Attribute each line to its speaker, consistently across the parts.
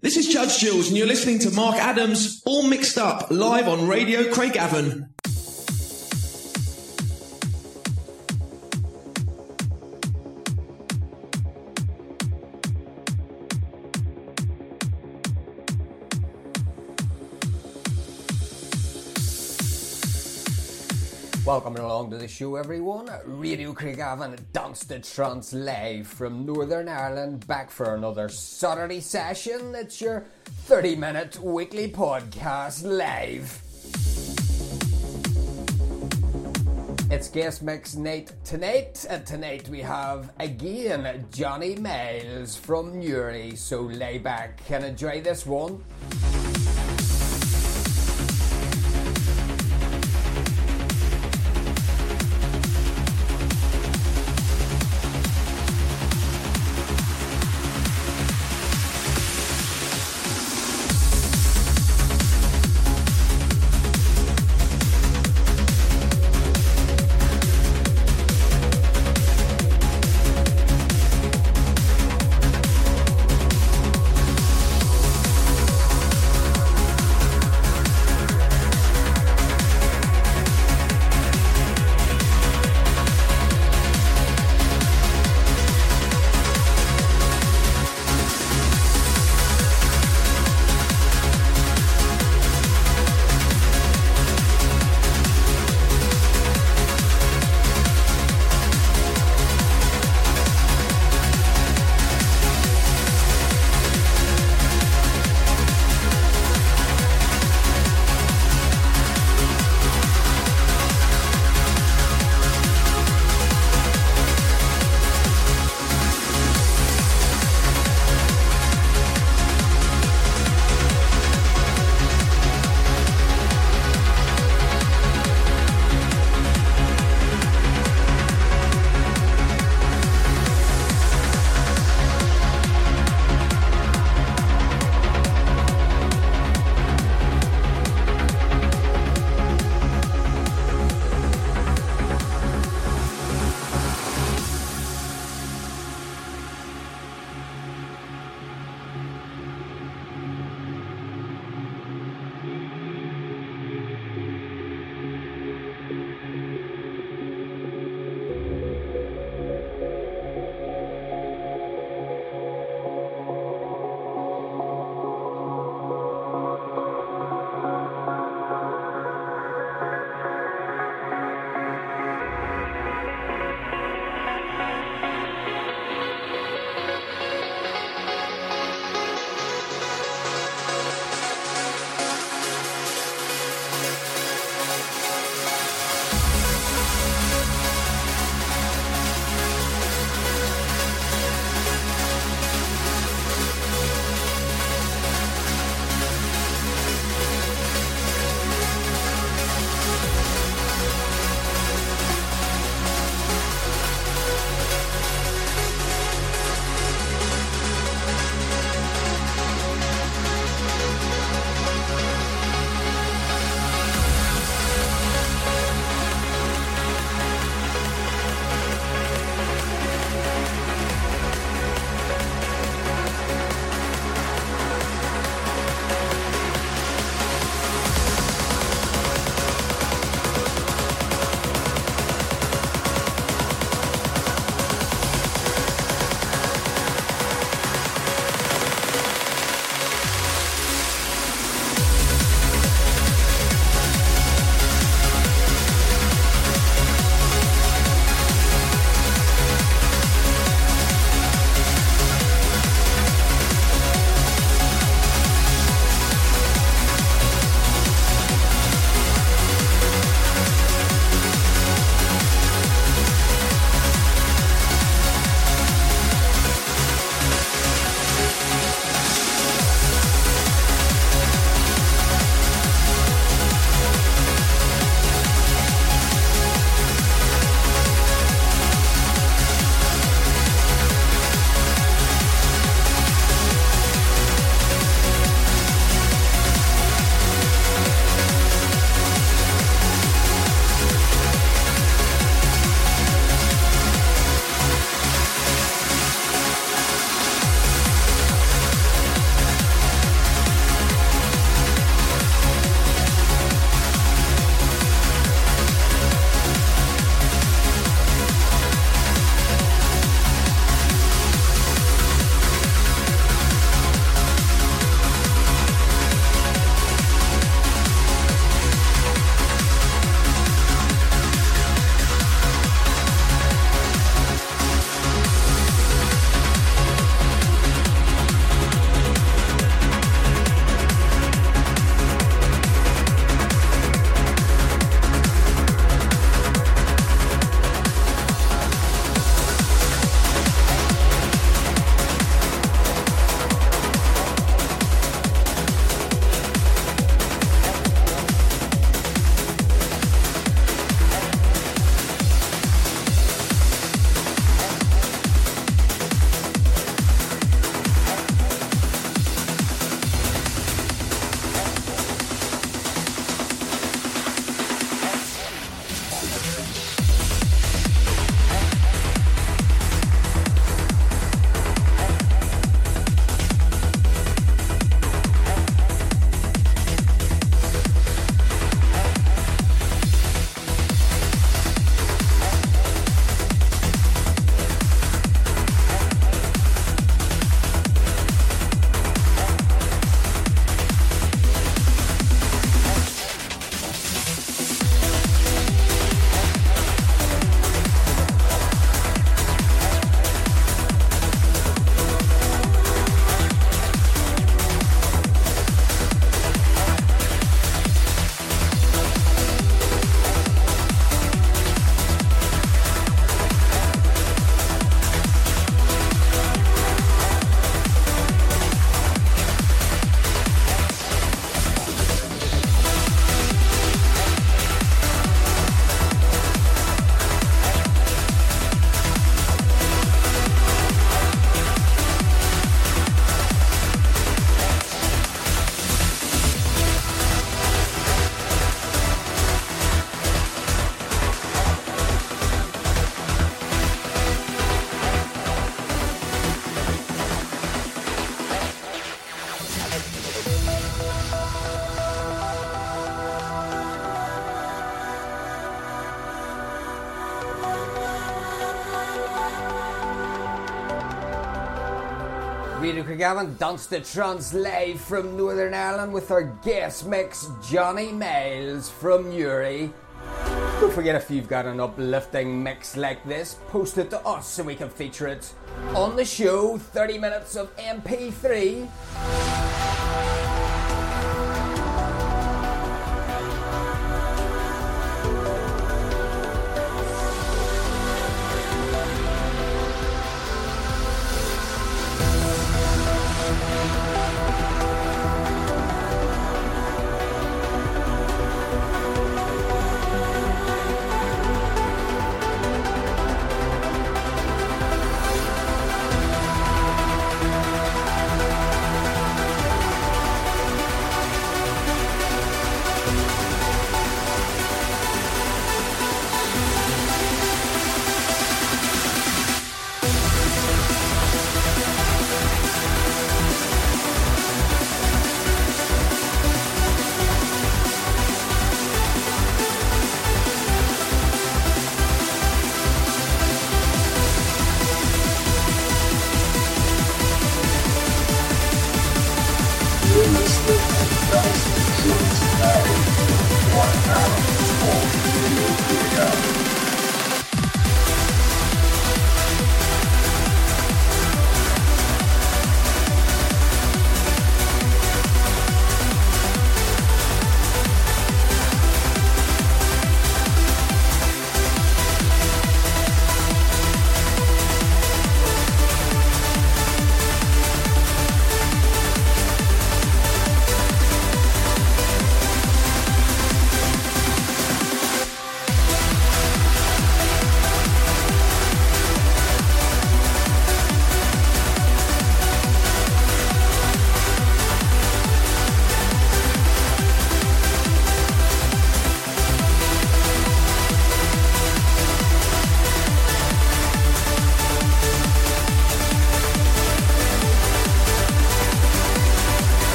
Speaker 1: This is Judge Jules, and you're listening to Mark Adams, all mixed up, live on Radio Craigavon.
Speaker 2: Welcome along to the show, everyone. Radio Dance the Trance live from Northern Ireland, back for another Saturday session. It's your 30 minute weekly podcast live. It's guest mix night tonight, and tonight we have again Johnny Myles from Newry. So lay back and enjoy this one. Craigavon, Dance the Trance live from Northern Ireland with our guest mix, Johnny Myles from Newry. Don't forget if you've got an uplifting mix like this, post it to us so we can feature it on the show. 30 minutes of MP3.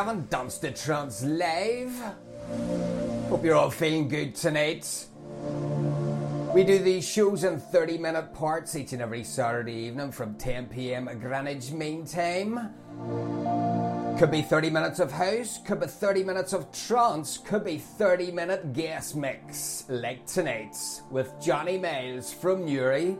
Speaker 2: Radio Craigavon, Dance the Trance Live. Hope you're all feeling good tonight. We do these shows in 30 minute parts each and every Saturday evening from 10 pm Greenwich Mean Time. Could be 30 minutes of house, could be 30 minutes of trance, could be 30 minute guest mix like tonight's with Johnny Myles from Newry.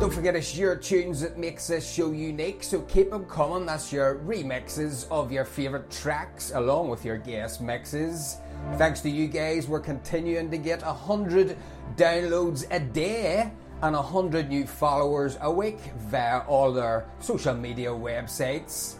Speaker 2: Don't forget it's your tunes that makes this show unique, so keep them coming. That's your remixes of your favourite tracks along with your guest mixes. Thanks to you guys, we're continuing to get 100 downloads a day and 100 new followers a week via all their social media websites.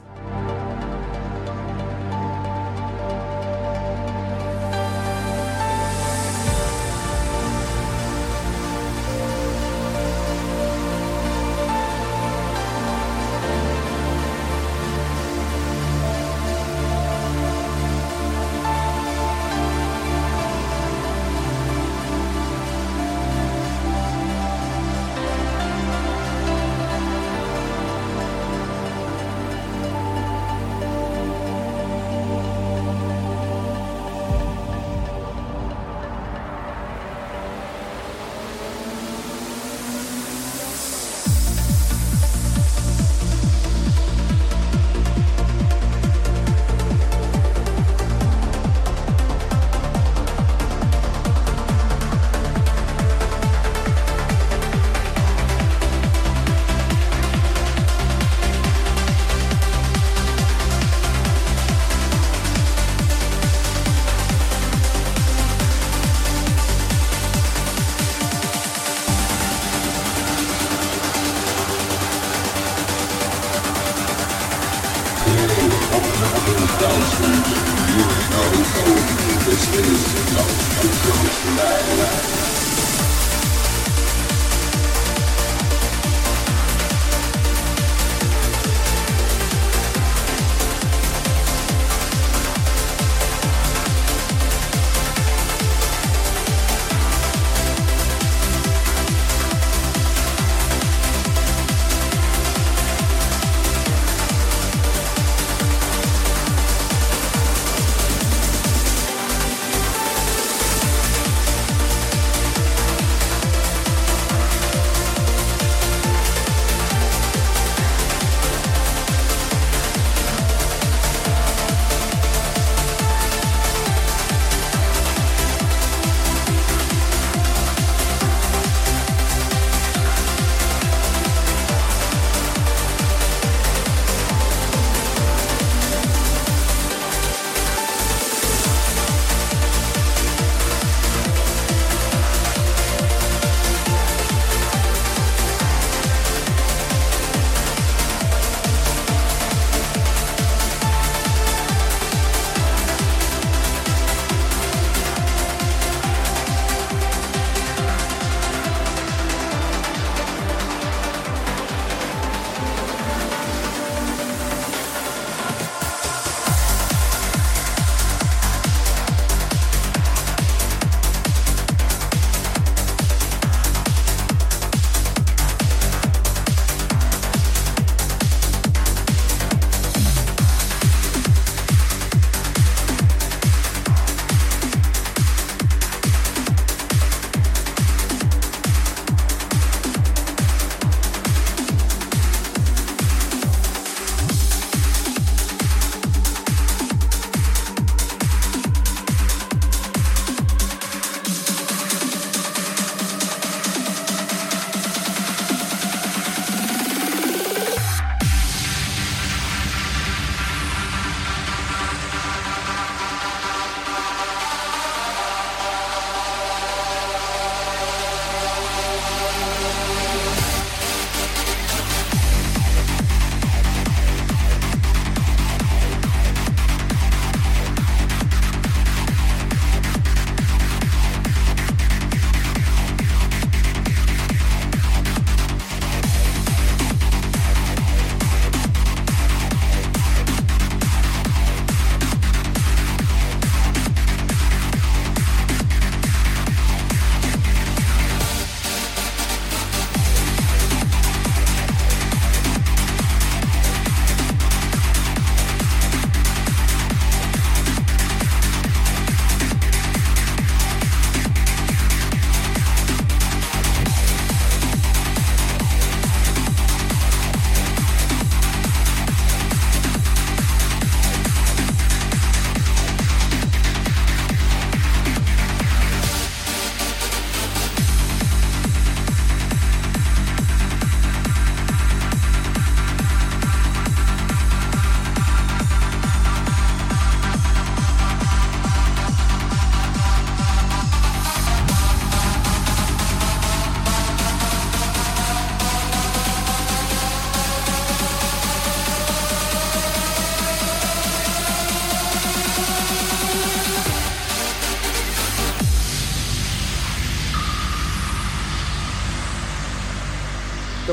Speaker 2: This is no, no, no, no,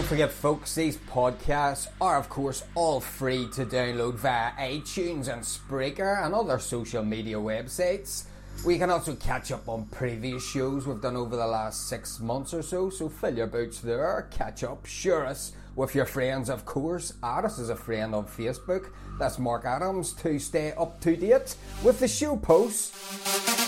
Speaker 2: forget, folks, these podcasts are, of course, all free to download via iTunes and Spreaker and other social media websites. We can also catch up on previous shows we've done over the last six months or so, so fill your boots there, catch up, share us with your friends, of course. Add us as a friend on Facebook. That's Mark Adams to stay up to date with the show posts.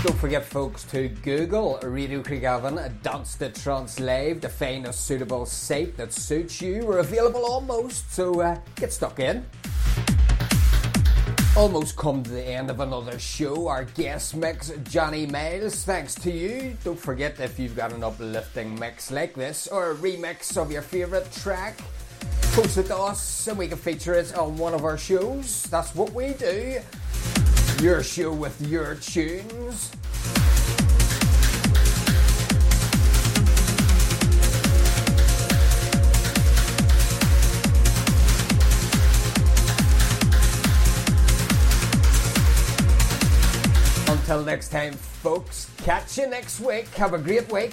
Speaker 2: Forget, folks, to Google Radio Craigavon Dance the Trance Live to find a suitable site that suits you. We're available almost, so uh, get stuck in. Almost come to the end of another show. Our guest mix, Johnny Myles. Thanks to you. Don't forget if you've got an uplifting mix like this or a remix of your favourite track, post it to us and we can feature it on one of our shows. That's what we do. Your show with your tunes. Until next time, folks, catch you next week. Have a great week.